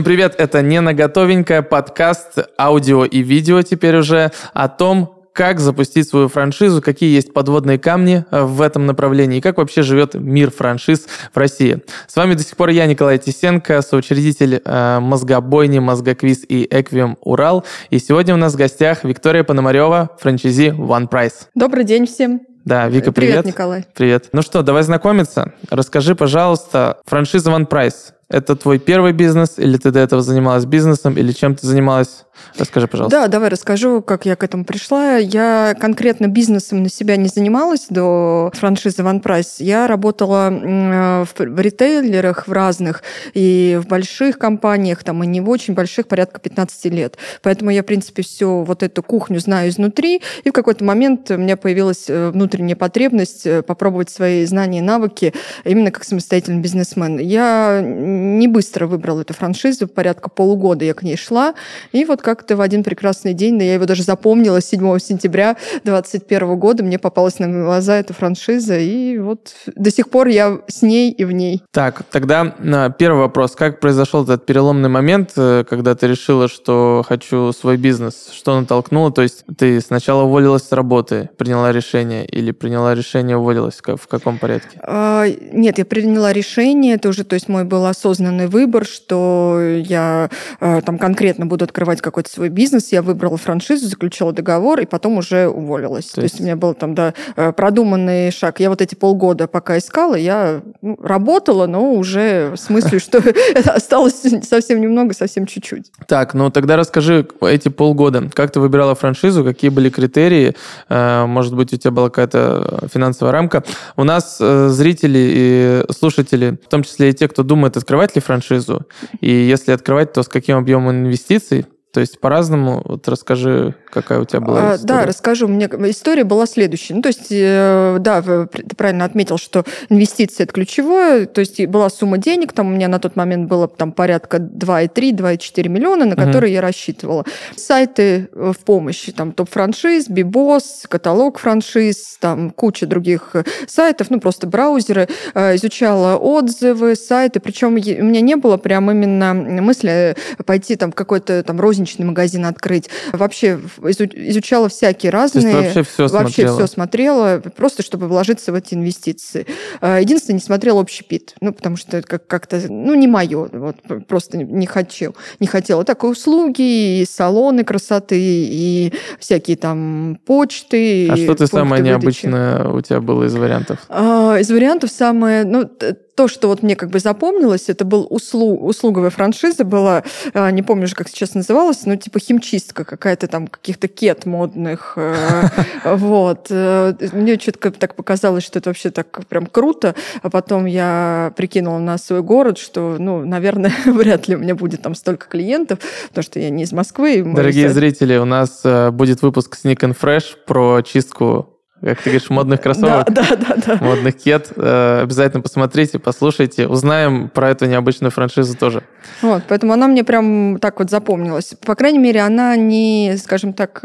Всем привет, это «Не на готовенькое» подкаст, аудио и видео теперь уже о том, как запустить свою франшизу, какие есть подводные камни в этом направлении и как вообще живет мир франшиз в России. С вами до сих пор я, Николай Тисенко, соучредитель э, мозгобойни, мозгоквиз и Эквиум Урал. И сегодня у нас в гостях Виктория Пономарева, франчайзи One Price. Добрый день всем. Да, Вика, привет. Привет, Николай. Привет. Ну что, давай знакомиться. Расскажи, пожалуйста, франшиза One Price. Это твой первый бизнес, или ты до этого занималась бизнесом, или чем ты занималась? Расскажи, пожалуйста. Да, давай расскажу, как я к этому пришла. Я конкретно бизнесом на себя не занималась до франшизы One Price. Я работала в ритейлерах в разных, и в больших компаниях, там, и не в очень больших, порядка 15 лет. Поэтому я, в принципе, всю вот эту кухню знаю изнутри, и в какой-то момент у меня появилась э, внутренняя потребность э, попробовать свои знания и навыки именно как самостоятельный бизнесмен. Я не быстро выбрала эту франшизу, порядка полугода я к ней шла, и вот как-то в один прекрасный день, да я его даже запомнила, 7 сентября 2021 года мне попалась на глаза эта франшиза, и вот до сих пор я с ней и в ней. Так, тогда а, первый вопрос. Как произошел этот переломный момент, э, когда ты решила, что хочу свой бизнес? Что натолкнуло? То есть ты сначала уволилась с работы, приняла решение, или приняла решение, уволилась? В каком порядке? А, нет, я приняла решение, это уже, то есть мой был осознанный осознанный выбор, что я э, там конкретно буду открывать какой-то свой бизнес. Я выбрала франшизу, заключила договор и потом уже уволилась. То, То есть... есть у меня был там, да, э, продуманный шаг. Я вот эти полгода пока искала, я ну, работала, но уже в смысле, что осталось совсем немного, совсем чуть-чуть. Так, ну тогда расскажи эти полгода. Как ты выбирала франшизу, какие были критерии? Э, может быть, у тебя была какая-то финансовая рамка? У нас зрители и слушатели, в том числе и те, кто думает открывать открывать ли франшизу? И если открывать, то с каким объемом инвестиций? То есть по-разному. Вот расскажи, какая у тебя была а, история. Да, расскажу. Мне история была следующая. Ну, то есть, э, да, ты правильно отметил, что инвестиции – это ключевое. То есть была сумма денег, там у меня на тот момент было там порядка 2,3, 2,4 миллиона, на которые угу. я рассчитывала. Сайты э, в помощь, там топ-франшиз, Бибос, каталог франшиз, там куча других э, сайтов, ну, просто браузеры. Изучала отзывы, сайты. Причем у меня не было прям именно мысли пойти там в какой-то там розничный розничный магазин открыть. Вообще изучала всякие разные. То есть вообще все вообще смотрела? все смотрела, просто чтобы вложиться в эти инвестиции. А, единственное, не смотрела общий пит, ну, потому что это как-то, ну, не мое, вот, просто не хочу, не хотела. Так, и услуги, и салоны красоты, и всякие там почты. А что ты самое выдачи. необычное у тебя было из вариантов? А, из вариантов самое, ну, то, что вот мне как бы запомнилось, это был услуг, услуговая франшиза была, а, не помню уже, как сейчас называлась, но типа химчистка какая-то там каких-то кет модных. Э, вот. Э, мне четко так показалось, что это вообще так прям круто. А потом я прикинула на свой город, что, ну, наверное, вряд ли у меня будет там столько клиентов, потому что я не из Москвы. Дорогие зрители, у нас э, будет выпуск Sneak and Fresh про чистку как ты говоришь, модных кроссовок, да, да, да, да. модных кет. Э, обязательно посмотрите, послушайте, узнаем про эту необычную франшизу тоже. Вот, поэтому она мне прям так вот запомнилась. По крайней мере, она не, скажем так,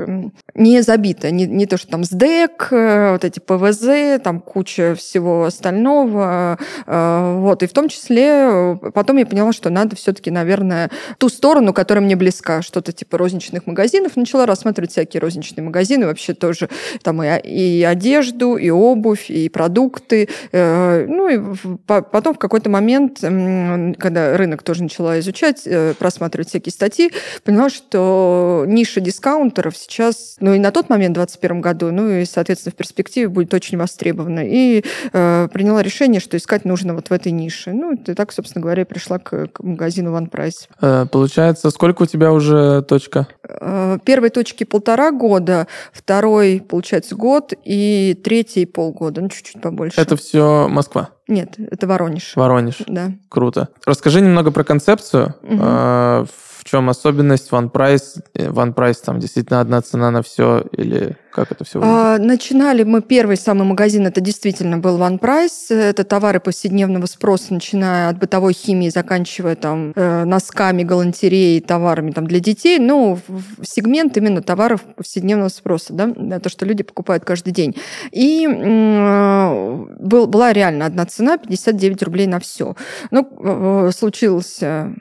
не забита. Не, не то, что там СДЭК, э, вот эти ПВЗ, там куча всего остального. Э, вот, и в том числе потом я поняла, что надо все-таки, наверное, ту сторону, которая мне близка, что-то типа розничных магазинов. Начала рассматривать всякие розничные магазины, вообще тоже там и, и одежду, и обувь, и продукты. Э, ну и потом в какой-то момент, когда рынок тоже начала изучать, э, просматривать всякие статьи, поняла, что ниша дискаунтеров сейчас, ну и на тот момент, в 2021 году, ну и, соответственно, в перспективе будет очень востребована. И э, приняла решение, что искать нужно вот в этой нише. Ну, и так, собственно говоря, и пришла к, к магазину One Price. Э, получается, сколько у тебя уже точка? Первой точки полтора года, второй, получается, год, и третий полгода, ну, чуть-чуть побольше. Это все Москва? Нет, это Воронеж. Воронеж. Да. Круто. Расскажи немного про концепцию. Угу чем особенность One Price? One Price там действительно одна цена на все или как это все? А, начинали мы первый самый магазин, это действительно был One Price. Это товары повседневного спроса, начиная от бытовой химии, заканчивая там э, носками, галантереей, товарами там для детей. Ну, сегмент именно товаров повседневного спроса, да, то, что люди покупают каждый день. И э, был, была реально одна цена 59 рублей на все. Ну, э, случился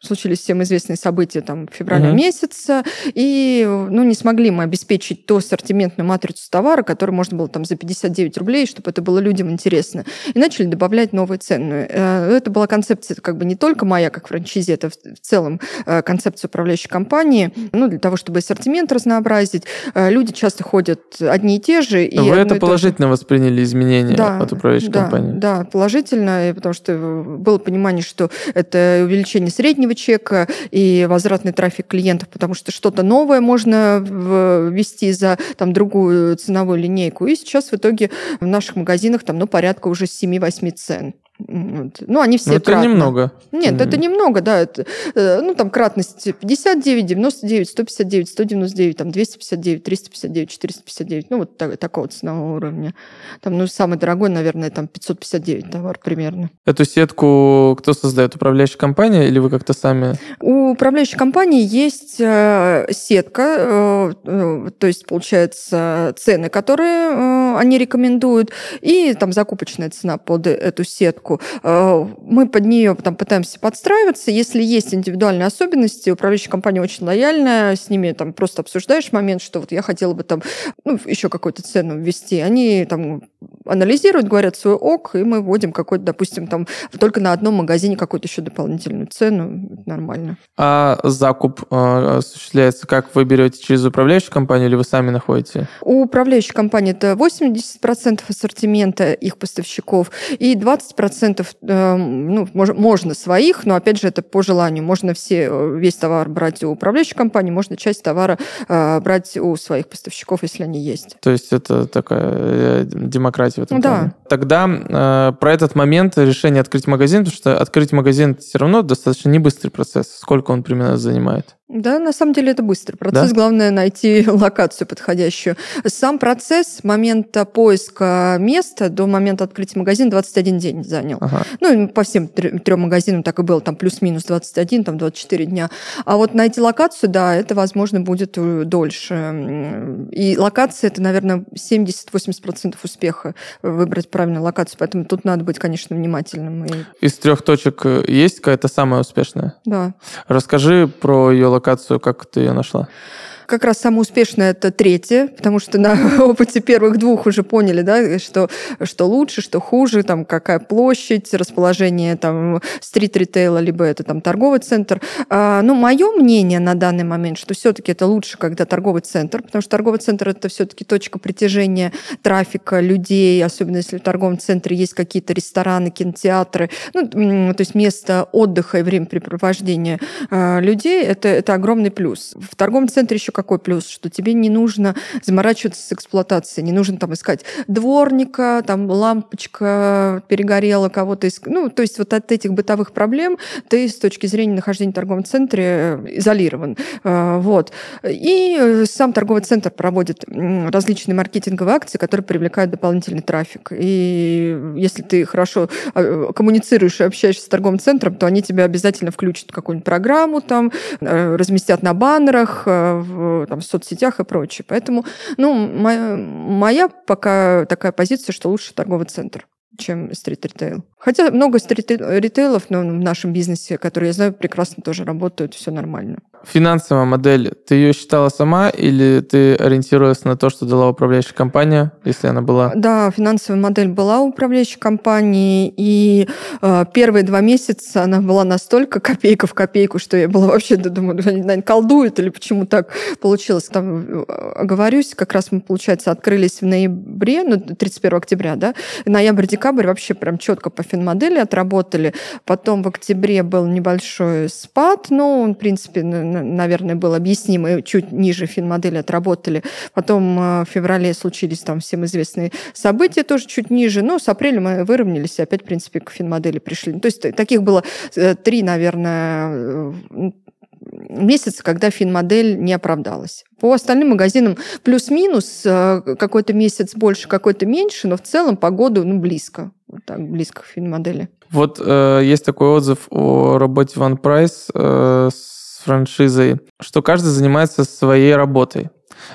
случились всем известные события там в феврале Мгм. месяца, и ну, не смогли мы обеспечить ту ассортиментную матрицу товара, которую можно было там за 59 рублей, чтобы это было людям интересно. И начали добавлять новые цены. Э, Это была концепция как бы не только моя, как франчизи, это в целом э, концепция управляющей компании, ну, для того, чтобы ассортимент разнообразить. Э, Люди часто ходят одни и те же. и Вы это то же. положительно восприняли изменения Да, от управляющей да, компании? Да, положительно, потому что было понимание, что это увеличение среднего чека и возвратный трафик клиентов, потому что что-то новое можно в- ввести за там, другую ценовую линейку. И сейчас в итоге в наших магазинах там, ну, порядка уже 7-8 цен. Ну, они все Ну, это кратно. немного. Нет, это немного, да. Это, э, ну, там кратность 59, 99, 159, 199, там 259, 359, 459. Ну, вот так- такого ценового уровня. Там, ну, самый дорогой, наверное, там 559 товар примерно. Эту сетку кто создает? Управляющая компания или вы как-то сами? У управляющей компании есть э, сетка, э, то есть, получается, цены, которые они рекомендуют, и там закупочная цена под эту сетку. Э, Мы под нее там пытаемся подстраиваться. Если есть индивидуальные особенности, управляющая компания очень лояльная, с ними там просто обсуждаешь момент, что вот я хотела бы там ну, еще какую-то цену ввести. Они там анализируют, говорят свой ок, и мы вводим какой-то, допустим, там только на одном магазине какую-то еще дополнительную цену. Это нормально. А закуп э, осуществляется как? Вы берете через управляющую компанию или вы сами находите? У управляющей компании это 80% ассортимента их поставщиков и 20% э, ну, мож- можно своих, но опять же это по желанию. Можно все, э, весь товар брать у управляющей компании, можно часть товара э, брать у своих поставщиков, если они есть. То есть это такая э, демократия в этом Да. плане. Тогда э, про этот момент решения открыть магазин, потому что открыть магазин все равно достаточно не быстрый процесс. Сколько он примерно занимает? Да, на самом деле это быстрый процесс. Да? Главное найти локацию подходящую. Сам процесс с момента поиска места до момента открытия магазина 21 день занял. Ага. Ну, по всем тр- трем магазинам так и было, там плюс-минус 21, там 24 дня. А вот найти локацию, да, это, возможно, будет э, дольше. И локация – это, наверное, 70-80% успеха выбрать правильную локацию. Поэтому тут надо быть, конечно, внимательным. Из трех точек э, есть какая-то самая успешная? да. Расскажи про ее локацию, как ты ее нашла. Как раз самое успешное это третье, потому что на опыте первых двух уже поняли, да, что, что лучше, что хуже, там какая площадь, расположение там стрит-ритейла, либо это там торговый центр. А, ну, мое мнение на данный момент, что все-таки это лучше, когда торговый центр, потому что торговый центр это все-таки точка притяжения трафика людей, особенно если в торговом центре есть какие-то рестораны, кинотеатры, ну, то есть место отдыха и времяпрепровождения э, людей, это, это огромный плюс. В торговом центре еще какой плюс, что тебе не нужно заморачиваться с эксплуатацией, не нужно там искать дворника, там лампочка перегорела, кого-то искать. Ну, то есть вот от этих бытовых проблем ты с точки зрения нахождения в торговом центре э, изолирован. Э, Вот. И э, сам торговый центр проводит различные маркетинговые акции, которые привлекают дополнительный трафик. И если ты хорошо коммуницируешь и общаешься с торговым центром, то они тебя обязательно включат в какую-нибудь программу, там, разместят на баннерах, э, там, в соцсетях и прочее. Поэтому, ну, моя, моя пока такая позиция, что лучше торговый центр чем стрит-ритейл. Хотя много стрит-ритейлов но в нашем бизнесе, которые, я знаю, прекрасно тоже работают, все нормально. Финансовая модель, ты ее считала сама или ты ориентировалась на то, что дала управляющая компания, если она была? Да, финансовая модель была у управляющей компании, и э, первые два месяца она была настолько копейка в копейку, что я была вообще, да, думаю, наверное, колдуют или почему так получилось. Там, э, оговорюсь, как раз мы, получается, открылись в ноябре, ну, 31 октября, да, ноябрь-декабрь вообще прям четко по финмодели отработали. Потом в октябре был небольшой спад, но он, в принципе, на- на- наверное, был объяснимый, чуть ниже финмодели отработали. Потом э, в феврале случились там всем известные события, тоже чуть ниже. Но с апреля мы выровнялись и опять, в принципе, к финмодели пришли. То есть таких было э, три, наверное, э, месяца, когда финмодель не оправдалась. По остальным магазинам плюс-минус какой-то месяц больше, какой-то меньше, но в целом по году ну, близко. Так, близко к финмодели. Вот э, есть такой отзыв о работе One Price э, с франшизой, что каждый занимается своей работой.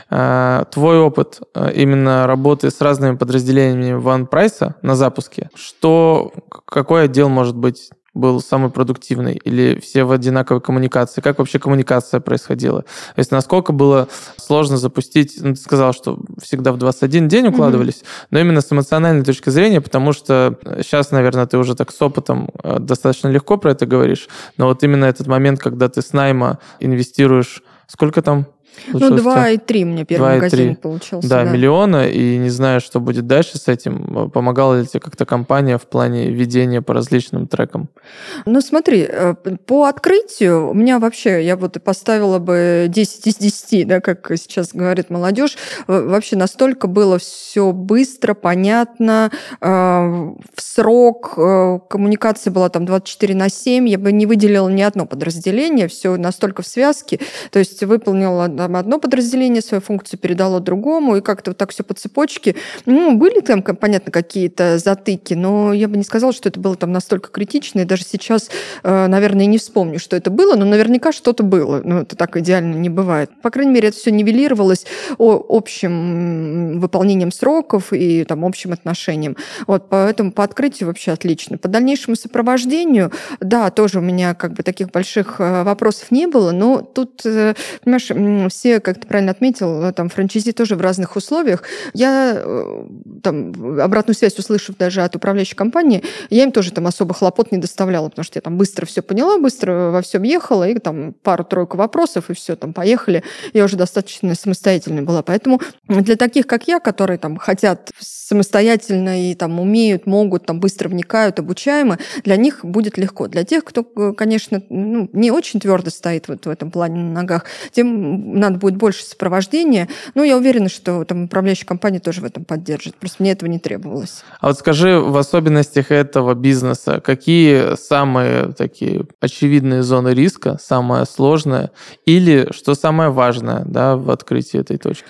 Э, твой опыт э, именно работы с разными подразделениями One Price на запуске, что, какой отдел может быть был самый продуктивный? Или все в одинаковой коммуникации? Как вообще коммуникация происходила? То есть насколько было сложно запустить... Ну, ты сказал, что всегда в 21 день укладывались, mm-hmm. но именно с эмоциональной точки зрения, потому что сейчас, наверное, ты уже так с опытом э, достаточно легко про это говоришь, но вот именно этот момент, когда ты с найма инвестируешь... Сколько там ну, 2,3 мне первый магазин получился. Да, да, миллиона, и не знаю, что будет дальше с этим. Помогала ли тебе как-то компания в плане ведения по различным трекам? Ну, смотри, э, по открытию у меня вообще, я вот поставила бы 10 из 10, да, как сейчас говорит молодежь, вообще настолько было все быстро, понятно, э, в срок, э, коммуникация была там 24 на 7, я бы не выделила ни одно подразделение, все настолько в связке, то есть выполнила там одно подразделение свою функцию передало другому, и как-то вот так все по цепочке. Ну, были там, понятно, какие-то затыки, но я бы не сказала, что это было там настолько критично, и даже сейчас, э, наверное, не вспомню, что это было, но наверняка что-то было. Ну, это так идеально не бывает. По крайней мере, это все нивелировалось общим выполнением сроков и там общим отношением. Вот, поэтому по открытию вообще отлично. По дальнейшему сопровождению, да, тоже у меня как бы таких больших э, вопросов не было, но тут, э, понимаешь, все, как ты правильно отметил, там франчайзи тоже в разных условиях. Я э, там обратную связь услышав даже от управляющей компании, я им тоже там особо хлопот не доставляла, потому что я там быстро все поняла, быстро во всем ехала, и там пару-тройку вопросов, и все, там поехали. Я уже достаточно самостоятельной была. Поэтому для таких, как я, которые там хотят самостоятельно и там умеют, могут, там быстро вникают, обучаемы, для них будет легко. Для тех, кто, конечно, ну, не очень твердо стоит вот в этом плане на ногах, тем надо будет больше сопровождения. Ну, я уверена, что там управляющая компания тоже в этом поддержит. Просто мне этого не требовалось. А вот скажи, в особенностях этого бизнеса, какие самые такие очевидные зоны риска, самое сложное, или что самое важное да, в открытии этой точки?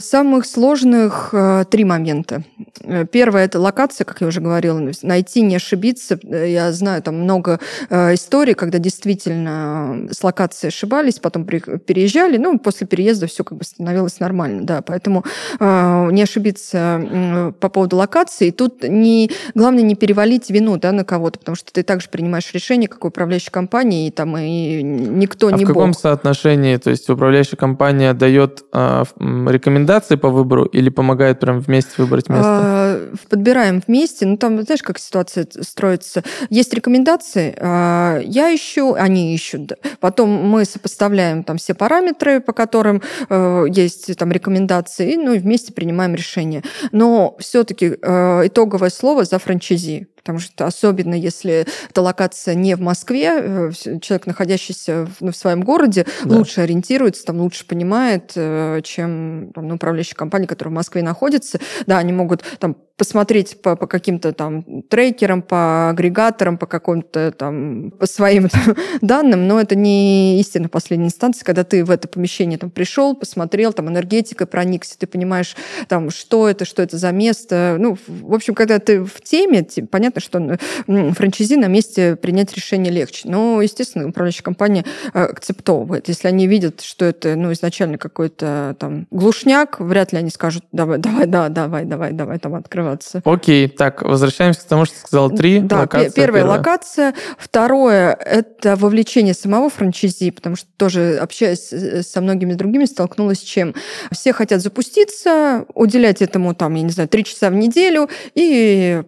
Самых сложных э, три момента. Э, первое – это локация, как я уже говорила, найти, не ошибиться. Я знаю там много э, историй, когда действительно с локацией ошибались, потом переезжали, ну, после переезда все как бы становилось нормально, да, поэтому э, не ошибиться э, по поводу локации. Тут не, главное не перевалить вину да, на кого-то, потому что ты также принимаешь решение, как управляющая компания, и там и никто а не в каком бог. соотношении, то есть управляющая компания дает э, рекомендации рекомендации по выбору или помогает прям вместе выбрать место? А, подбираем вместе. Ну, там, знаешь, как ситуация строится. Есть рекомендации, а, я ищу, они ищут. Потом мы сопоставляем там все параметры, по которым э, есть там рекомендации, ну и вместе принимаем решение. Но все-таки э, итоговое слово за франчайзи. Потому что особенно если эта локация не в Москве, э, человек, находящийся в, ну, в своем городе, да. лучше ориентируется, там лучше понимает, э, чем там, ну, управляющая компания, которая в Москве находится. Да, они могут там посмотреть по, по каким-то там трекерам, по агрегаторам, по каким-то там по своим там, данным, но это не истина последней инстанции, когда ты в это помещение там пришел, посмотрел, там энергетикой проникся, ты понимаешь, там, что это, что это за место. Ну, в общем, когда ты в теме, понятно, что франчайзи на месте принять решение легче. Но, естественно, управляющая компания э, акцептовывает. Если они видят, что это ну, изначально какой-то там глушняк, вряд ли они скажут, давай, давай, да, давай, давай, давай, там открывай оставаться. Окей, так, возвращаемся к тому, что сказал. Три да, локация. Первая, первая локация. Второе – это вовлечение самого франчайзи, потому что тоже, общаясь со многими другими, столкнулась с чем? Все хотят запуститься, уделять этому, там, я не знаю, три часа в неделю и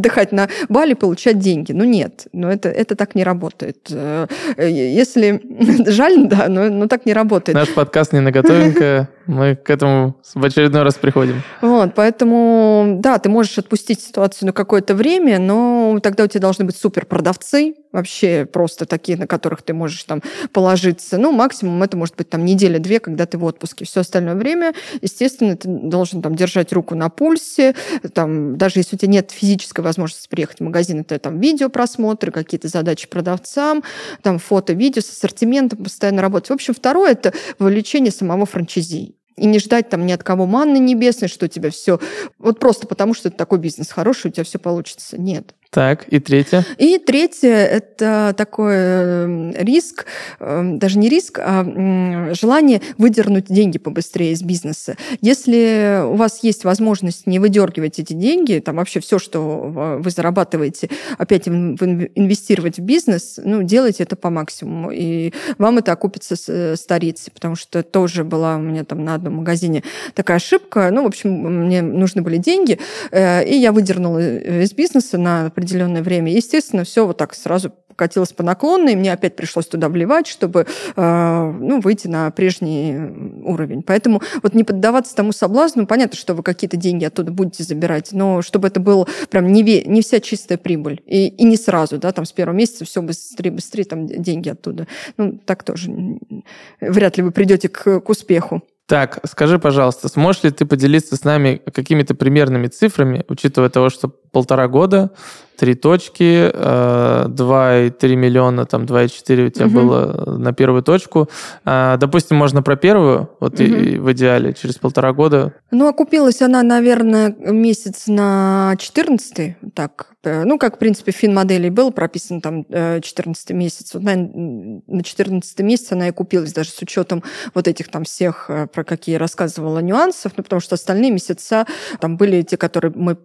отдыхать на Бали, получать деньги. Ну нет, но это, это так не работает. Э, если... Жаль, да, но, но так не работает. Наш подкаст не наготовенько, мы к этому в очередной раз приходим. Вот, поэтому да, ты можешь отпустить ситуацию на какое-то время, но тогда у тебя должны быть супер продавцы, вообще просто такие, на которых ты можешь там положиться. Ну, максимум это может быть там неделя-две, когда ты в отпуске. Все остальное время, естественно, ты должен там держать руку на пульсе, там, даже если у тебя нет физической возможности приехать в магазин, это там видеопросмотры, какие-то задачи продавцам, там фото, видео с ассортиментом, постоянно работать. В общем, второе – это вовлечение самого франчайзи и не ждать там ни от кого манны небесной, что у тебя все... Вот просто потому, что это такой бизнес хороший, у тебя все получится. Нет. Так, и третье? И третье – это такой эм, риск, эм, даже не риск, а желание выдернуть деньги побыстрее из бизнеса. Если у вас есть возможность не выдергивать эти деньги, там вообще все, что вы зарабатываете, опять инвестировать в бизнес, ну, делайте это по максимуму. И вам это окупится с старицей, потому что тоже была у меня там на одном магазине такая ошибка. Ну, в общем, мне нужны были деньги, э, и я выдернула из бизнеса на определенное время. Естественно, все вот так сразу покатилось по наклонной, мне опять пришлось туда вливать, чтобы э, ну, выйти на прежний уровень. Поэтому вот не поддаваться тому соблазну, понятно, что вы какие-то деньги оттуда будете забирать, но чтобы это было прям не, ве, не вся чистая прибыль. И, и не сразу, да, там с первого месяца все быстрее, быстрее там деньги оттуда. Ну, так тоже вряд ли вы придете к, к успеху. Так, скажи, пожалуйста, сможешь ли ты поделиться с нами какими-то примерными цифрами, учитывая того, что полтора года, три точки, 2,3 э, миллиона, там 2,4 у тебя угу. было на первую точку. А, допустим, можно про первую, вот угу. и, в идеале, через полтора года. Ну, окупилась она, наверное, месяц на 14 так. Э, ну, как, в принципе, в фин-модели был прописан там 14 э, месяц. Вот, наверное, на 14 месяц она и купилась, даже с учетом вот этих там всех, про какие рассказывала нюансов, ну, потому что остальные месяца там были те, которые мы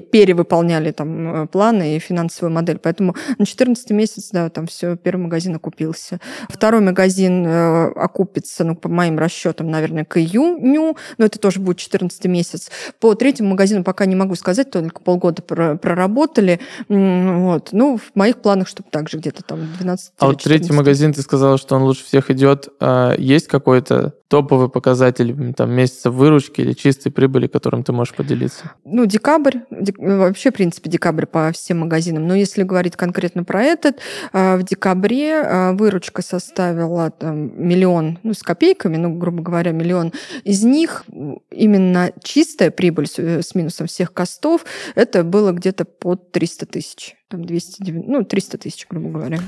перевыполняли там э, планы и финансовую модель. Поэтому на 14 месяц, да, там все, первый магазин окупился. Второй магазин э, окупится, ну, по моим расчетам, наверное, к июню, но это тоже будет 14 месяц. По третьему магазину пока не могу сказать, только полгода проработали. Вот. Ну, в моих планах, чтобы также где-то там 12 А вот третий магазин, ты сказала, что он лучше всех идет. А есть какой-то топовый показатель там, месяца выручки или чистой прибыли, которым ты можешь поделиться? Ну, декабрь, дек... вообще, в принципе, декабрь по всем магазинам. Но если говорить конкретно про этот, а, в декабре а, выручка составила там, миллион, ну, с копейками, ну, грубо говоря, миллион. Из них именно чистая прибыль с, с минусом всех костов, это было где-то под 300 тысяч. Там 290, ну, 300 тысяч, грубо говоря.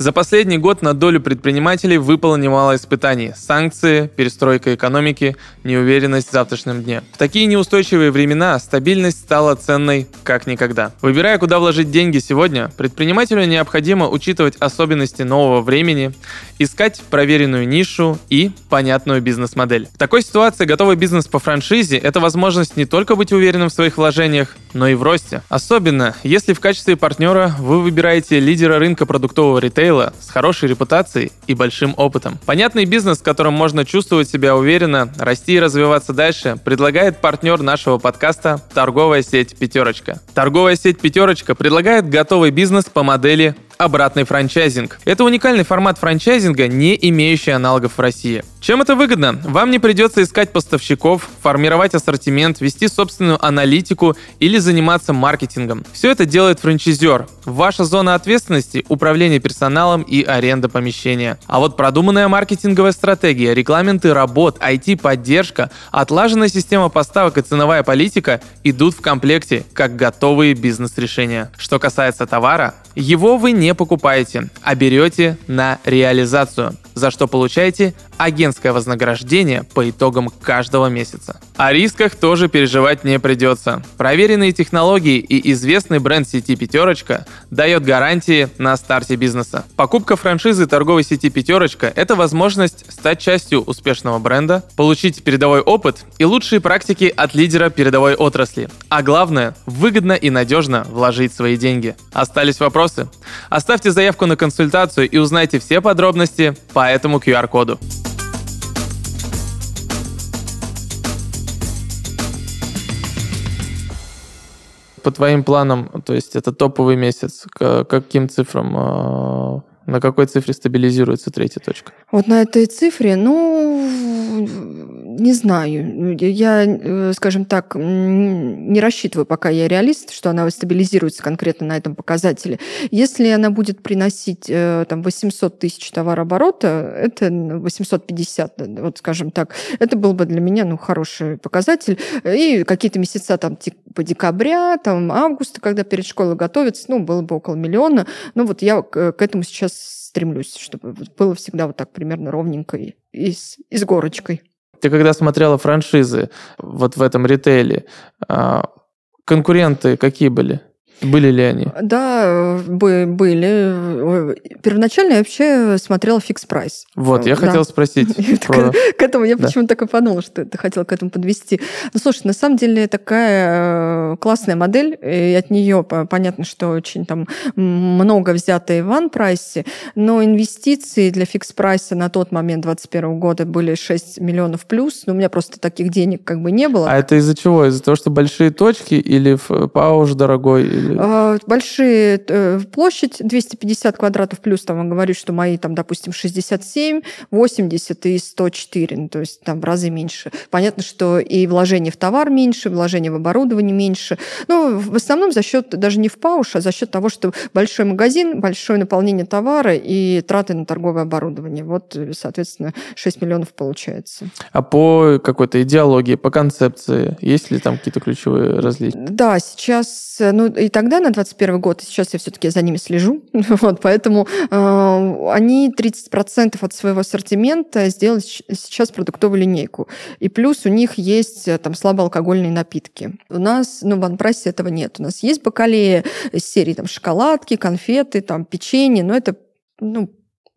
За последний год на долю предпринимателей выпало немало испытаний. Санкции, перестройка экономики, неуверенность в завтрашнем дне. В такие неустойчивые времена стабильность стала ценной как никогда. Выбирая, куда вложить деньги сегодня, предпринимателю необходимо учитывать особенности нового времени, искать проверенную нишу и понятную бизнес-модель. В такой ситуации готовый бизнес по франшизе – это возможность не только быть уверенным в своих вложениях, но и в росте. Особенно, если в качестве партнера вы выбираете лидера рынка продуктового ритейла ритейла с хорошей репутацией и большим опытом. Понятный бизнес, в котором можно чувствовать себя уверенно, расти и развиваться дальше, предлагает партнер нашего подкаста торговая сеть «Пятерочка». Торговая сеть «Пятерочка» предлагает готовый бизнес по модели обратный франчайзинг. Это уникальный формат франчайзинга, не имеющий аналогов в России. Чем это выгодно? Вам не придется искать поставщиков, формировать ассортимент, вести собственную аналитику или заниматься маркетингом. Все это делает франчайзер. Ваша зона ответственности – управление персоналом и аренда помещения. А вот продуманная маркетинговая стратегия, регламенты работ, IT-поддержка, отлаженная система поставок и ценовая политика идут в комплекте как готовые бизнес-решения. Что касается товара, его вы не покупаете, а берете на реализацию за что получаете агентское вознаграждение по итогам каждого месяца. О рисках тоже переживать не придется. Проверенные технологии и известный бренд сети «Пятерочка» дает гарантии на старте бизнеса. Покупка франшизы торговой сети «Пятерочка» — это возможность стать частью успешного бренда, получить передовой опыт и лучшие практики от лидера передовой отрасли. А главное — выгодно и надежно вложить свои деньги. Остались вопросы? Оставьте заявку на консультацию и узнайте все подробности по этому QR-коду. По твоим планам, то есть это топовый месяц, каким цифрам а, на какой цифре стабилизируется третья точка? Вот на этой цифре, ну, не знаю. Я, э, скажем так, не рассчитываю, пока я реалист, что она стабилизируется конкретно на этом показателе. Если она будет приносить э, там, 800 тысяч товарооборота, это 850, вот скажем так, это был бы для меня ну, хороший показатель. И какие-то месяца там типа декабря, там августа, когда перед школой готовятся, ну, было бы около миллиона. Ну, вот я к этому сейчас стремлюсь, чтобы было всегда вот так примерно ровненько и, и, с, и с горочкой. Ты когда смотрела франшизы вот в этом ритейле, а, конкуренты какие были? Были ли они? Да, были. Первоначально я вообще смотрела Fix Price. Вот, я да. хотела спросить. Про... К этому я да. почему-то так и подумала, что ты хотел к этому подвести. Ну, слушай, на самом деле такая э, классная модель, и от нее понятно, что очень там много взято и в One Price, но инвестиции для Fix Price на тот момент 2021 года были 6 миллионов плюс, но у меня просто таких денег как бы не было. А это из-за чего? Из-за того, что большие точки или пауш дорогой? Или... А, большие э, площадь 250 квадратов плюс, там он говорит, что мои там, допустим, 67, 80 и 104, ну, то есть там в разы меньше. Понятно, что и вложение в товар меньше, вложение в оборудование меньше. Но в основном за счет даже не в пауш, а за счет того, что большой магазин, большое наполнение товара и траты на торговое оборудование. Вот, соответственно, 6 миллионов получается. А по какой-то идеологии, по концепции, есть ли там какие-то ключевые различия? Да, сейчас, ну и так тогда, на 21 год, сейчас я все-таки за ними слежу, вот, поэтому э, они 30% от своего ассортимента сделали сейчас продуктовую линейку. И плюс у них есть э, там слабоалкогольные напитки. У нас, ну, в Анпрайсе этого нет. У нас есть бакалея серии там шоколадки, конфеты, там печенье, но это ну,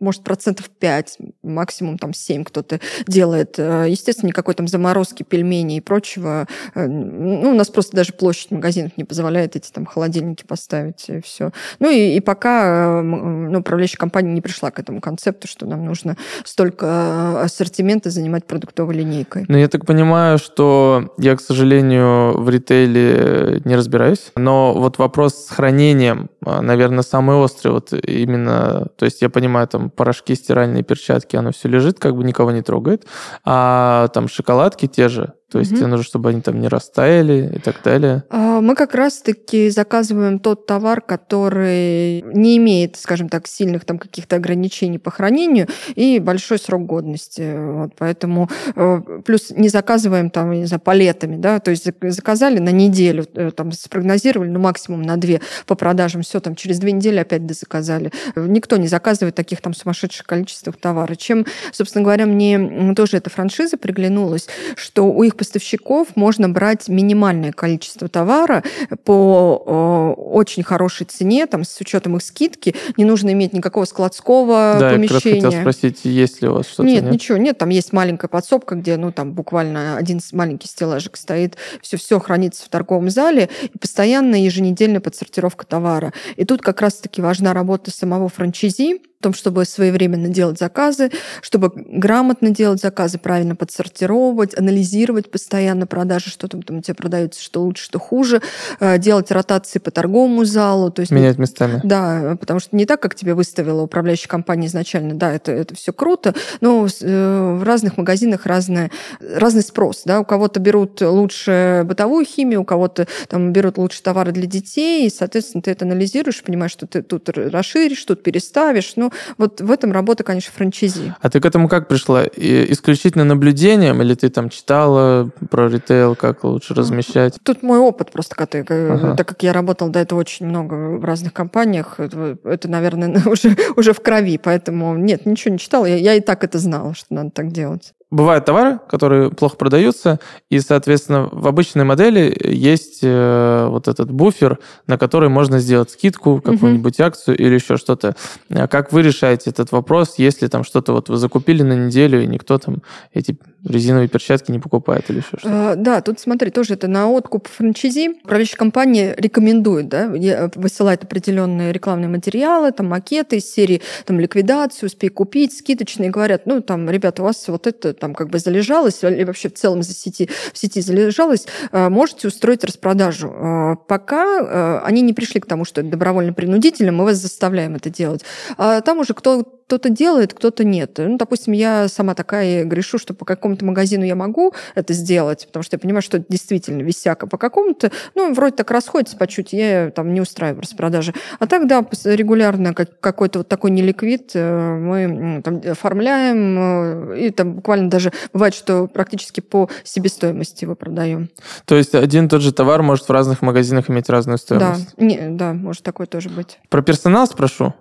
может, процентов 5, максимум там 7 кто-то делает. Э, естественно, никакой там заморозки, пельменей и прочего. Э, ну, у нас просто даже площадь магазинов не позволяет эти там холодильники поставить и все. Ну и, и пока э, ну, управляющая компания не пришла к этому концепту, что нам нужно столько ассортимента занимать продуктовой линейкой. Ну, я так понимаю, что я, к сожалению, в ритейле не разбираюсь, но вот вопрос с хранением, наверное, самый острый. Вот именно, то есть я понимаю, там порошки, стиральные перчатки, оно все лежит, как бы никого не трогает. А там шоколадки те же, то есть угу. тебе нужно, чтобы они там не растаяли и так далее. А, мы как раз-таки заказываем тот товар, который не имеет, скажем так, сильных там каких-то ограничений по хранению и большой срок годности. Вот, поэтому э, плюс не заказываем там, не знаю, палетами, да, то есть заказали на неделю, э, там спрогнозировали, ну максимум на две по продажам, все там через две недели опять дозаказали. Никто не заказывает таких там сумасшедших количествах товара. Чем, собственно говоря, мне тоже эта франшиза приглянулась, что у их поставщиков можно брать минимальное количество товара по э, очень хорошей цене, там, с учетом их скидки. Не нужно иметь никакого складского да, помещения. Да, я хотел спросить, есть ли у вас что-то? Нет, нет, ничего, нет. Там есть маленькая подсобка, где, ну, там буквально один маленький стеллажик стоит, все-все хранится в торговом зале, и постоянно еженедельная подсортировка товара. И тут как раз-таки важна работа самого франчайзи, в том, чтобы своевременно делать заказы, чтобы грамотно делать заказы, правильно подсортировать, анализировать постоянно продажи, что там, там у тебя продается, что лучше, что хуже, э, делать ротации по торговому залу. То есть, Менять местами. Да, потому что не так, как тебе выставила управляющая компания изначально, да, это, это все круто, но э, в разных магазинах разное, разный спрос. Да? У кого-то берут лучше бытовую химию, у кого-то там берут лучше товары для детей, и, соответственно, ты это анализируешь, понимаешь, что ты тут расширишь, тут переставишь. Ну, вот в этом работа, конечно, франчайзи. А ты к этому как пришла? И исключительно наблюдением или ты там читала про ритейл, как лучше размещать? Тут мой опыт просто, который, ага. так как я работала до этого очень много в разных компаниях, это, это наверное, уже, уже в крови, поэтому нет, ничего не читала, я, я и так это знала, что надо так делать бывают товары, которые плохо продаются, и, соответственно, в обычной модели есть э, вот этот буфер, на который можно сделать скидку, какую-нибудь угу. акцию или еще что-то. А как вы решаете этот вопрос, если там что-то вот вы закупили на неделю, и никто там эти резиновые перчатки не покупает или еще что-то? А, да, тут смотри, тоже это на откуп франчайзи. Управляющая компания рекомендует, да, высылает определенные рекламные материалы, там макеты из серии там ликвидацию, успей купить, скидочные, говорят, ну там, ребята, у вас вот это там как бы залежалось, или вообще в целом за сети, в сети залежалось, э, можете устроить распродажу. Э, пока э, они не пришли к тому, что это добровольно-принудительно, мы вас заставляем это делать. А там уже кто кто-то делает, кто-то нет. Ну, допустим, я сама такая грешу, что по какому-то магазину я могу это сделать, потому что я понимаю, что это действительно висяка. По какому-то, ну, вроде так расходится по чуть, я там не устраиваю распродажи. А так, да, регулярно какой-то вот такой неликвид мы там, оформляем, и там буквально даже бывает, что практически по себестоимости его продаем. То есть один тот же товар может в разных магазинах иметь разную стоимость? Да, не, да может такое тоже быть. Про персонал спрошу.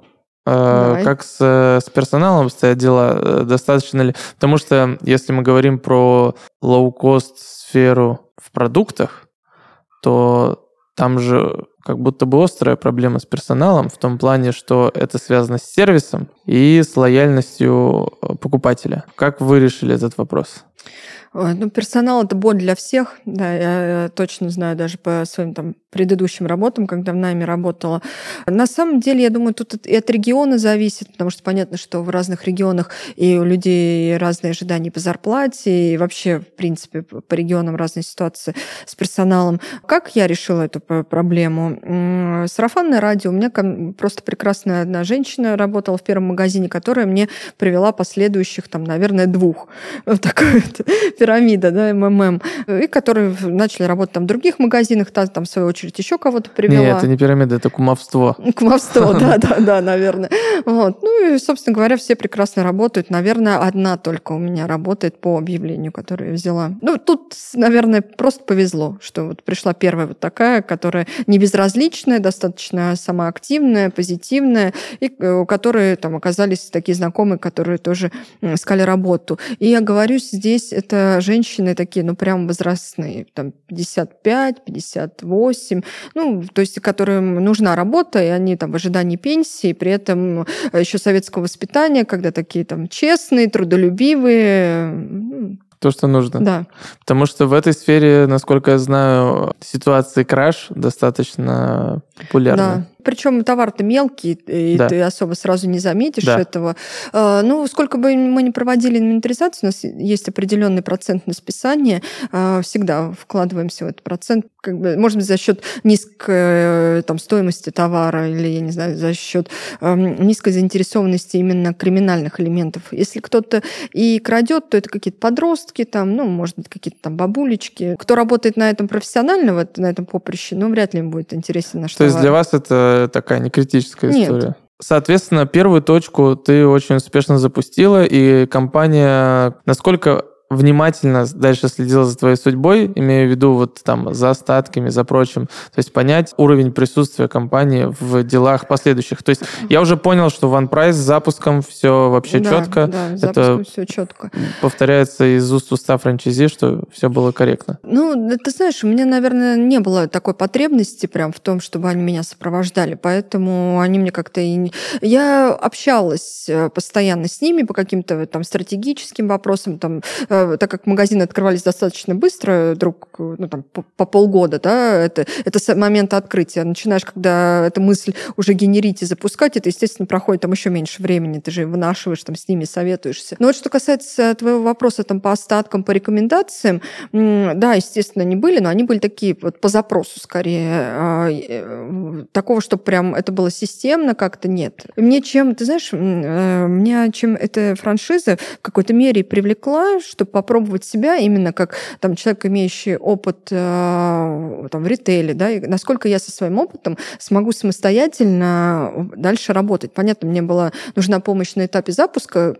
Давай. Как с, с персоналом обстоят дела? Достаточно ли? Потому что если мы говорим про лоу-кост сферу в продуктах, то там же как будто бы острая проблема с персоналом в том плане, что это связано с сервисом и с лояльностью покупателя. Как вы решили этот вопрос? Ну, персонал это боль для всех, да, я точно знаю даже по своим там предыдущим работам, когда в найме работала. На самом деле, я думаю, тут и от региона зависит, потому что понятно, что в разных регионах и у людей разные ожидания по зарплате, и вообще, в принципе, по регионам разные ситуации с персоналом. Как я решила эту проблему? Сарафанное радио. У меня просто прекрасная одна женщина работала в первом магазине, которая мне привела последующих, там, наверное, двух. Вот такая пирамида, да, МММ. И которые начали работать там в других магазинах, там, в свою очередь, очередь еще кого-то привела. Нет, это не пирамида, это кумовство. Кумовство, да, да, да, наверное. Вот. Ну и, собственно говоря, все прекрасно работают. Наверное, одна только у меня работает по объявлению, которое я взяла. Ну, тут, наверное, просто повезло, что вот пришла первая вот такая, которая не безразличная, достаточно самоактивная, позитивная, и э, у которой там оказались такие знакомые, которые тоже искали работу. И я говорю, здесь это женщины такие, ну, прям возрастные, там 55, 58, 8, ну, то есть которым нужна работа, и они там в ожидании пенсии, при этом э, еще советского воспитания, когда такие там честные, трудолюбивые, то, что нужно. Да. Потому что в этой сфере, насколько я знаю, ситуации краш достаточно популярны. Да. Причем товар-то мелкий, и да. ты особо сразу не заметишь да. этого. А, ну, сколько бы мы ни проводили инвентаризацию, у нас есть определенный процент на списание, а, всегда вкладываемся в этот процент, как бы, может быть, за счет низкой там, стоимости товара или, я не знаю, за счет низкой заинтересованности именно криминальных элементов. Если кто-то и крадет, то это какие-то подростки, там, ну, может быть, какие-то там бабулечки. Кто работает на этом профессионально, вот, на этом поприще, ну, вряд ли им будет интересен наш То товар. есть для вас это такая не критическая Нет. история. Соответственно, первую точку ты очень успешно запустила, и компания, насколько внимательно дальше следила за твоей судьбой, имею в виду вот там за остатками, за прочим, то есть понять уровень присутствия компании в делах последующих. То есть я уже понял, что One Price с запуском все вообще да, четко. Да, с Это все четко. Повторяется из уст уста франчайзи, что все было корректно. Ну, ты знаешь, у меня, наверное, не было такой потребности прям в том, чтобы они меня сопровождали, поэтому они мне как-то и... Я общалась э, постоянно с ними по каким-то там стратегическим вопросам, там э, так как магазины открывались достаточно быстро, друг, ну, там, по, по полгода, да, это, это с момента открытия. Начинаешь, когда эта мысль уже генерить и запускать, это, естественно, проходит там еще меньше времени, ты же вынашиваешь там с ними, советуешься. Но вот что касается твоего вопроса там по остаткам, по рекомендациям, да, естественно, они были, но они были такие вот по запросу скорее. А, э, такого, чтобы прям это было системно, как-то нет. Мне чем, ты знаешь, э, меня чем эта франшиза в какой-то мере привлекла, что попробовать себя именно как там, человек, имеющий опыт э, там, в ритейле, да, и насколько я со своим опытом смогу самостоятельно дальше работать. Понятно, мне была нужна помощь на этапе запуска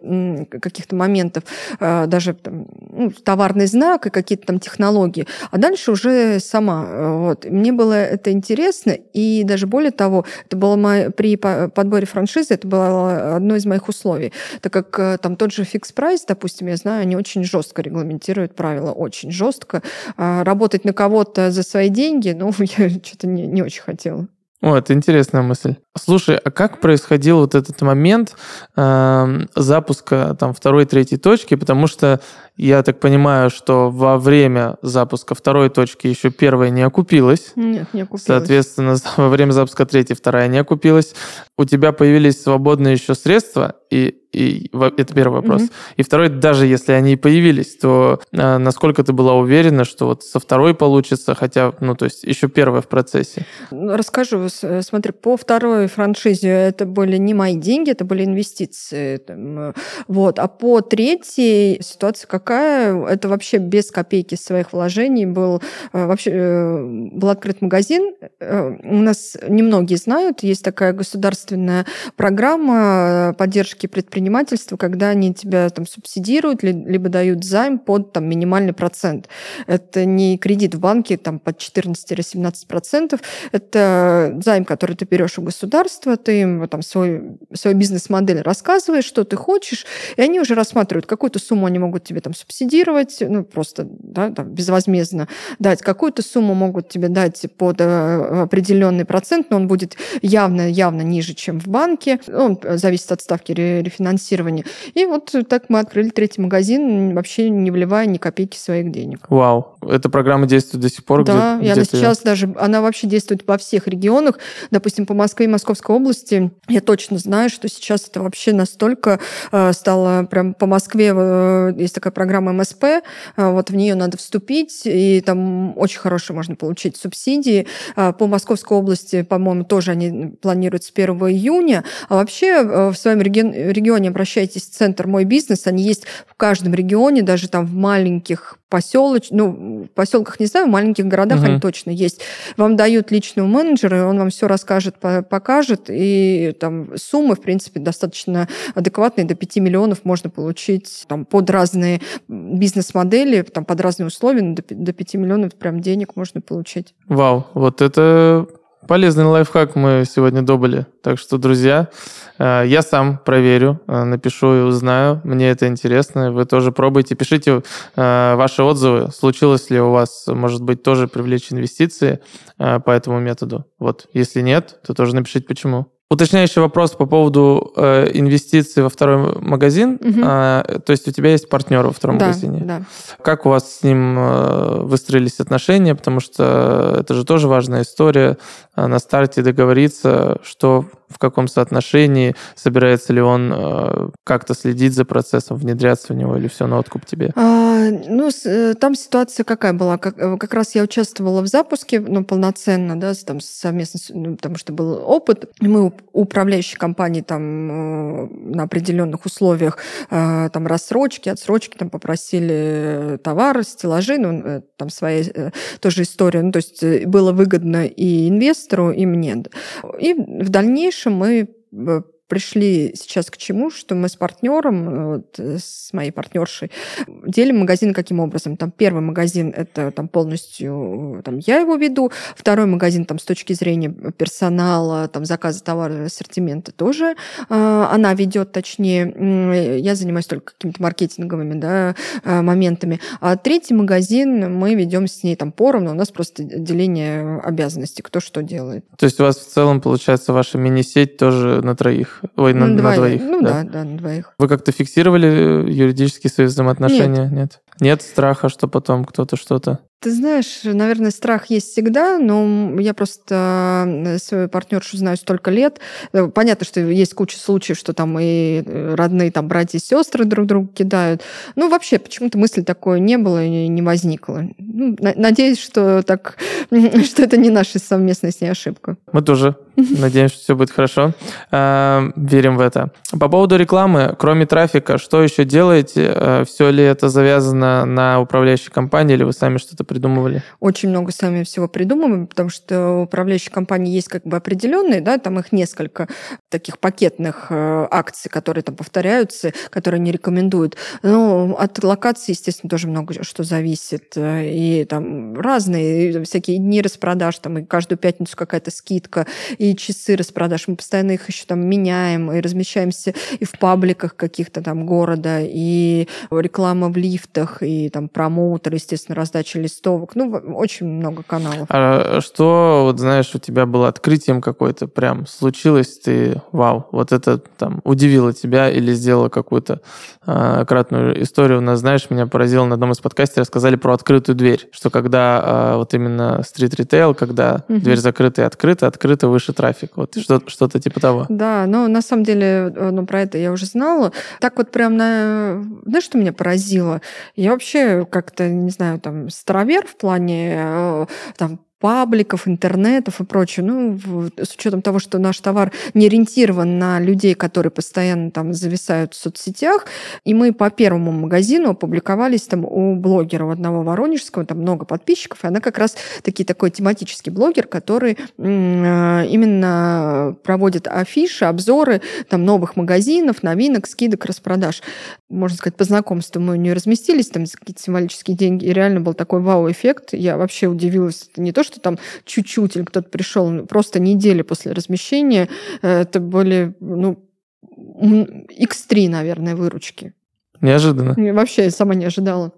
каких-то моментов, э, даже там, ну, товарный знак и какие-то там технологии, а дальше уже сама. Вот. Мне было это интересно, и даже более того, это было мое, при подборе франшизы, это было одно из моих условий, так как э, там тот же фикс прайс, допустим, я знаю, они очень жестко жестко регламентирует правила, очень жестко. А работать на кого-то за свои деньги, ну, я что-то не, не очень хотела. Это интересная мысль. Слушай, а как происходил вот этот момент э, запуска там второй, третьей точки? Потому что я так понимаю, что во время запуска второй точки еще первая не окупилась. Нет, не окупилась. Соответственно, во время запуска третьей вторая не окупилась. У тебя появились свободные еще средства, и и это первый вопрос. Mm-hmm. И второй, даже если они и появились, то э, насколько ты была уверена, что вот со второй получится, хотя, ну, то есть еще первая в процессе? Расскажу. Э, смотри, по второй франшизе это были не мои деньги, это были инвестиции. Там, э, вот. А по третьей ситуация какая? Это вообще без копейки своих вложений был вообще был открыт магазин э, у нас немногие знают, есть такая государственная программа поддержки предпринимательства, когда они тебя там субсидируют, либо дают займ под там, минимальный процент. Это не кредит в банке там, под 14-17%, это займ, который ты берешь у государства, ты им там, свой, свою бизнес-модель рассказываешь, что ты хочешь, и они уже рассматривают, какую-то сумму они могут тебе там субсидировать, ну, просто да, там, безвозмездно дать, какую-то сумму могут тебе дать под э, определенный процент, но он будет явно, явно ниже, чем в банке. Он зависит от ставки рефинансирования. И вот так мы открыли третий магазин, вообще не вливая ни копейки своих денег. Вау. Эта программа действует до сих пор? Да, где, и она сейчас даже, она вообще действует во всех регионах. Допустим, по Москве и Московской области я точно знаю, что сейчас это вообще настолько э, стало прям по Москве э, есть такая программа МСП, э, вот в нее надо вступить, и там очень хорошие можно получить субсидии. По Московской области, по-моему, тоже они планируют с 1 июня. А вообще в своем регионе обращайтесь в центр «Мой бизнес», они есть в каждом регионе, даже там в маленьких поселоч... ну, в поселках не знаю, в маленьких городах угу. они точно есть. Вам дают личного менеджера, он вам все расскажет, покажет, и там суммы, в принципе, достаточно адекватные, до 5 миллионов можно получить там, под разные бизнес-модели, там, под разные условия, до, до 5 миллионов прям денег можно получить. Вау, вот это Полезный лайфхак мы сегодня добыли. Так что, друзья, э, я сам проверю, э, напишу и узнаю. Мне это интересно. Вы тоже пробуйте. Пишите э, ваши отзывы. Случилось ли у вас, может быть, тоже привлечь инвестиции по этому методу? Вот. Если нет, то тоже напишите, почему. Уточняющий вопрос по поводу э, инвестиций во второй магазин. Угу. А, то есть у тебя есть партнер во втором да, магазине. Да. Как у вас с ним э, выстроились отношения? Потому что это же тоже важная история. А на старте договориться, что в каком соотношении, собирается ли он э, как-то следить за процессом, внедряться в него или все на откуп тебе? А, ну, э, там ситуация какая была? Как, э, как раз я участвовала в запуске, ну, полноценно, да, там совместно, ну, потому что был опыт. Мы управляющей компании там на определенных условиях там рассрочки, отсрочки, там попросили товары, стеллажи, ну, там своя тоже история. Ну, то есть было выгодно и инвестору, и мне. И в дальнейшем мы э, пришли сейчас к чему, что мы с партнером, э, вот, э, с моей партнершей, делим магазин каким образом. Там первый магазин это там полностью там, я его веду, второй магазин там с точки зрения персонала, там заказа товара, ассортимента тоже э, она ведет, точнее, я занимаюсь только какими-то маркетинговыми да, э, моментами. А третий магазин мы ведем с ней там поровну, у нас просто деление обязанностей, кто что делает. То есть у вас в целом получается ваша мини-сеть тоже на троих? Ой, на, на двоих. Ну да? да, да, на двоих. Вы как-то фиксировали э, юридические свои взаимоотношения? Нет. Нет? Нет страха, что потом кто-то что-то? Ты знаешь, наверное, страх есть всегда, но я просто свою партнершу знаю столько лет. Э, понятно, что есть куча случаев, что там и э, родные там братья и сестры друг друга кидают. Ну, вообще, почему-то мысли такой не было и не возникло. Ну, надеюсь, что так, что это не наша совместная с ней ошибка. Мы тоже надеемся, что все будет хорошо. Верим в это. По поводу рекламы, кроме трафика, что еще делаете? Э, все ли это завязано на управляющей компании или вы сами что-то придумывали? Очень много сами всего придумываем, потому что у управляющей компании есть как бы определенные, да, там их несколько таких пакетных э, акций, которые там повторяются, которые не рекомендуют. Но от локации, естественно, тоже много что зависит. И там разные всякие дни распродаж, там и каждую пятницу какая-то скидка, и часы распродаж. Мы постоянно их еще там меняем и размещаемся и в пабликах каких-то там города, и реклама в лифтах, и там промоутер, естественно, раздача листов листовок. Ну, очень много каналов. А что, вот знаешь, у тебя было открытием какое-то прям случилось, ты, вау, вот это там удивило тебя или сделало какую-то э, кратную историю. У нас, знаешь, меня поразило на одном из подкастов, рассказали про открытую дверь, что когда э, вот именно стрит-ритейл, когда угу. дверь закрыта и открыта, открыто выше трафик. Вот что, что-то типа того. Да, но на самом деле, э, ну, про это я уже знала. Так вот прям на... Знаешь, что меня поразило? Я вообще как-то, не знаю, там, старовер в плане э, там, пабликов, интернетов и прочее. Ну, с учетом того, что наш товар не ориентирован на людей, которые постоянно там зависают в соцсетях, и мы по первому магазину опубликовались там у блогера у одного воронежского, там много подписчиков, и она как раз таки такой тематический блогер, который э, именно проводит афиши, обзоры там новых магазинов, новинок, скидок, распродаж. Можно сказать, по знакомству мы не разместились, там какие-то символические деньги, и реально был такой вау-эффект. Я вообще удивилась. Не то, что там чуть-чуть или кто-то пришел, просто недели после размещения. Это были, ну, X3, наверное, выручки. Неожиданно. Я вообще сама не ожидала.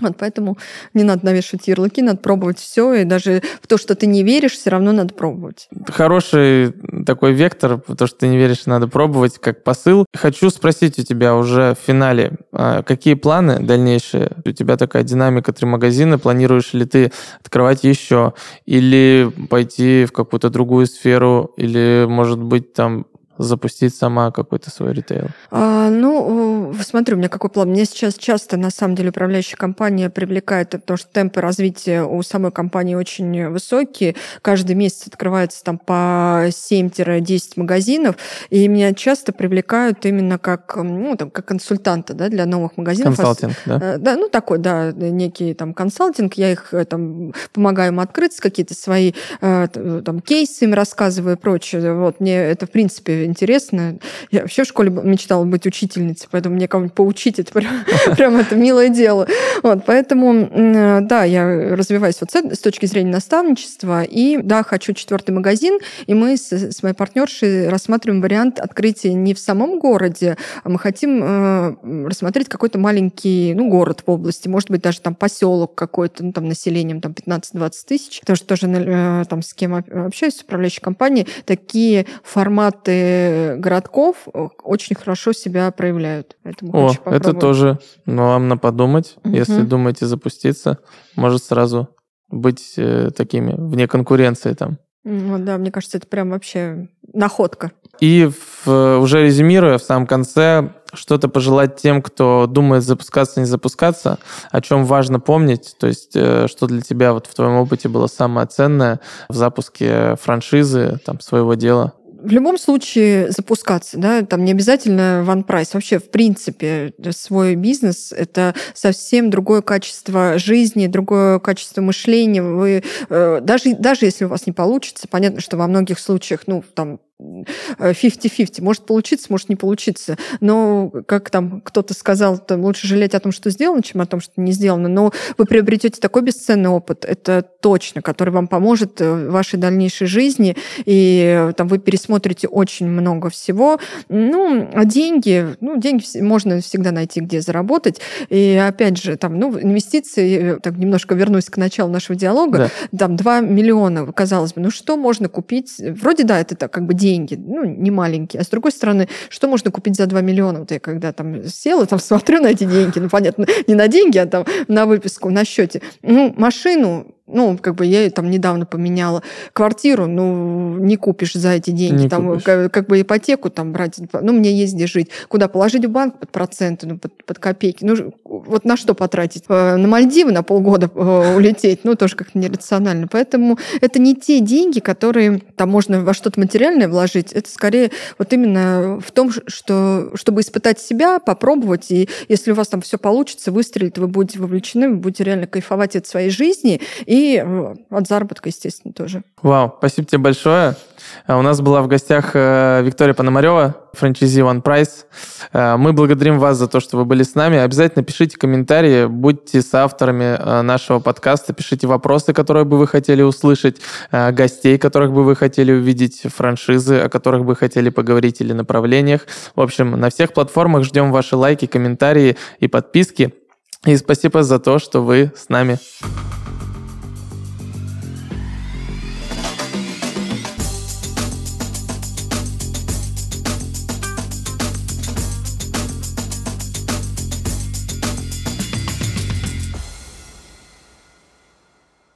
Вот поэтому не надо навешивать ярлыки, надо пробовать все, и даже в то, что ты не веришь, все равно надо пробовать. Хороший такой вектор, то, что ты не веришь, надо пробовать, как посыл. Хочу спросить у тебя уже в финале, а, какие планы дальнейшие? У тебя такая динамика три магазина, планируешь ли ты открывать еще, или пойти в какую-то другую сферу, или, может быть, там запустить сама какой-то свой ритейл? А, ну, смотри, у меня какой план. Мне сейчас часто, на самом деле, управляющая компания привлекает, потому что темпы развития у самой компании очень высокие. Каждый месяц открывается там по 7-10 магазинов, и меня часто привлекают именно как, ну, там, как консультанта да, для новых магазинов. Консалтинг, да? Э, да, ну, такой, да, некий там консалтинг. Я их э, там помогаю им открыться, какие-то свои э, там кейсы им рассказываю и прочее. Вот, мне это, в принципе, интересно. Я вообще в школе мечтала быть учительницей, поэтому мне кого-нибудь поучить, это прям, прям это милое дело. Вот, поэтому, да, я развиваюсь вот с точки зрения наставничества, и, да, хочу четвертый магазин, и мы с, с моей партнершей рассматриваем вариант открытия не в самом городе, а мы хотим э, рассмотреть какой-то маленький, ну, город в области, может быть, даже там поселок какой-то, ну, там, населением там 15-20 тысяч, потому что тоже э, там с кем общаюсь, с управляющей компанией, такие форматы городков э, очень хорошо себя проявляют. Поэтому О, это тоже ну, вам на подумать. Угу. Если думаете запуститься, может сразу быть э, такими вне конкуренции там. Вот, да, мне кажется, это прям вообще находка. И в, уже резюмируя в самом конце, что-то пожелать тем, кто думает запускаться, не запускаться, о чем важно помнить, то есть э, что для тебя вот в твоем опыте было самое ценное в запуске франшизы, там, своего дела? В любом случае запускаться, да, там не обязательно one price. Вообще, в принципе, свой бизнес — это совсем другое качество жизни, другое качество мышления. Вы, э, даже, даже если у вас не получится, понятно, что во многих случаях, ну, там, 50-50. Может получиться, может не получиться. Но, как там кто-то сказал, там лучше жалеть о том, что сделано, чем о том, что не сделано. Но вы приобретете такой бесценный опыт, это точно, который вам поможет в вашей дальнейшей жизни. И там вы пересмотрите очень много всего. Ну, а деньги, ну, деньги можно всегда найти, где заработать. И опять же, там, ну, инвестиции, так немножко вернусь к началу нашего диалога, да. там 2 миллиона, казалось бы, ну что можно купить? Вроде да, это так, как бы деньги, ну, не маленькие. А с другой стороны, что можно купить за 2 миллиона? Вот я когда там села, там смотрю на эти деньги, ну, понятно, не на деньги, а там на выписку, на счете. Ну, машину ну, как бы я там недавно поменяла квартиру, ну, не купишь за эти деньги. Не там, как, как бы ипотеку там брать, ну, мне есть где жить. Куда положить в банк под проценты, ну, под, под копейки. Ну, вот на что потратить? Э, на Мальдивы на полгода э, улететь, ну, тоже как-то нерационально. Поэтому это не те деньги, которые там можно во что-то материальное вложить. Это скорее вот именно в том, что, чтобы испытать себя, попробовать. И если у вас там все получится, выстрелит, вы будете вовлечены, вы будете реально кайфовать от своей жизни. И э, от заработка, естественно, тоже. Вау, спасибо тебе большое. Э, у нас была в гостях э, Виктория Пономарева, франчайзи One Price. Мы благодарим вас за то, что вы были с нами. Обязательно пишите комментарии, будьте с авторами нашего подкаста, пишите вопросы, которые бы вы хотели услышать, гостей, которых бы вы хотели увидеть, франшизы, о которых бы хотели поговорить или направлениях. В общем, на всех платформах ждем ваши лайки, комментарии и подписки. И спасибо за то, что вы с нами.